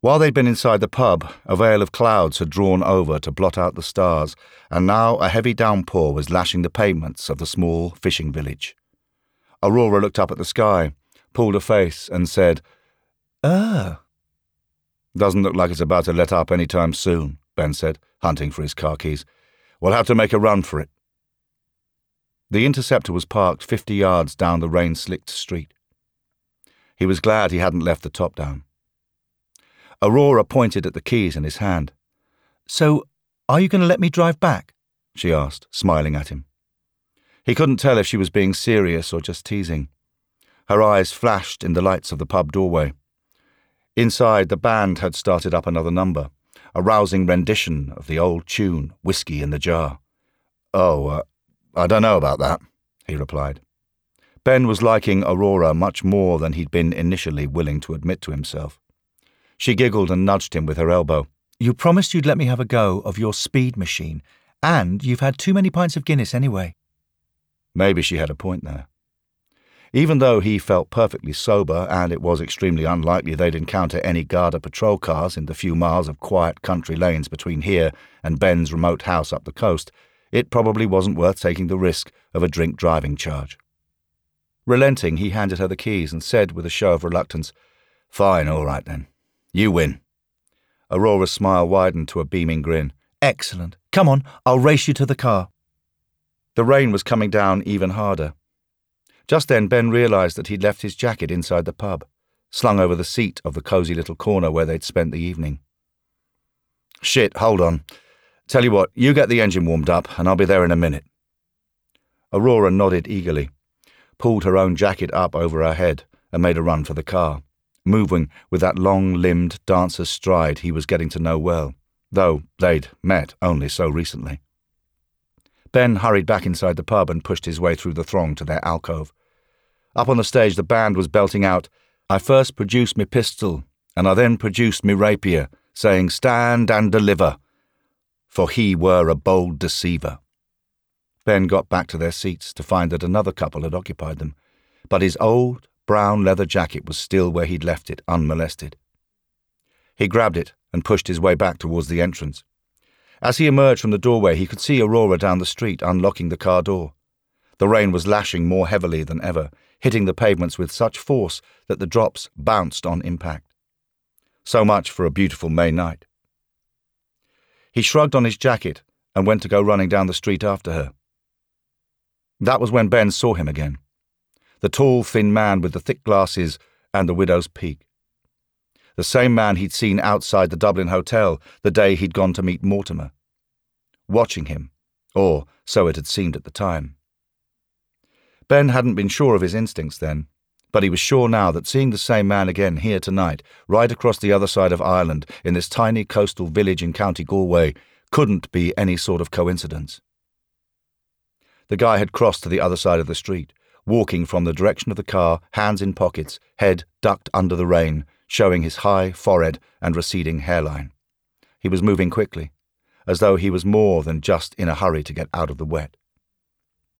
While they'd been inside the pub, a veil of clouds had drawn over to blot out the stars, and now a heavy downpour was lashing the pavements of the small fishing village. Aurora looked up at the sky, pulled a face, and said, Ah. Doesn't look like it's about to let up any time soon, Ben said, hunting for his car keys. We'll have to make a run for it. The interceptor was parked fifty yards down the rain slicked street. He was glad he hadn't left the top down. Aurora pointed at the keys in his hand. So, are you going to let me drive back? she asked, smiling at him. He couldn't tell if she was being serious or just teasing. Her eyes flashed in the lights of the pub doorway. Inside, the band had started up another number, a rousing rendition of the old tune, Whiskey in the Jar. Oh, uh, I don't know about that, he replied. Ben was liking Aurora much more than he'd been initially willing to admit to himself. She giggled and nudged him with her elbow. You promised you'd let me have a go of your speed machine, and you've had too many pints of Guinness anyway. Maybe she had a point there. Even though he felt perfectly sober, and it was extremely unlikely they'd encounter any Garda patrol cars in the few miles of quiet country lanes between here and Ben's remote house up the coast, it probably wasn't worth taking the risk of a drink driving charge. Relenting, he handed her the keys and said with a show of reluctance, Fine, all right then. You win. Aurora's smile widened to a beaming grin. Excellent. Come on, I'll race you to the car. The rain was coming down even harder. Just then, Ben realised that he'd left his jacket inside the pub, slung over the seat of the cosy little corner where they'd spent the evening. Shit, hold on. Tell you what, you get the engine warmed up, and I'll be there in a minute. Aurora nodded eagerly, pulled her own jacket up over her head, and made a run for the car, moving with that long limbed dancer's stride he was getting to know well, though they'd met only so recently. Ben hurried back inside the pub and pushed his way through the throng to their alcove. Up on the stage, the band was belting out, I first produced me pistol, and I then produced me rapier, saying, Stand and deliver, for he were a bold deceiver. Ben got back to their seats to find that another couple had occupied them, but his old brown leather jacket was still where he'd left it, unmolested. He grabbed it and pushed his way back towards the entrance. As he emerged from the doorway, he could see Aurora down the street unlocking the car door. The rain was lashing more heavily than ever, hitting the pavements with such force that the drops bounced on impact. So much for a beautiful May night. He shrugged on his jacket and went to go running down the street after her. That was when Ben saw him again. The tall, thin man with the thick glasses and the widow's peak the same man he'd seen outside the Dublin hotel the day he'd gone to meet Mortimer. Watching him, or so it had seemed at the time. Ben hadn't been sure of his instincts then, but he was sure now that seeing the same man again here tonight, right across the other side of Ireland, in this tiny coastal village in County Galway, couldn't be any sort of coincidence. The guy had crossed to the other side of the street, walking from the direction of the car, hands in pockets, head ducked under the rain, showing his high forehead and receding hairline. He was moving quickly, as though he was more than just in a hurry to get out of the wet.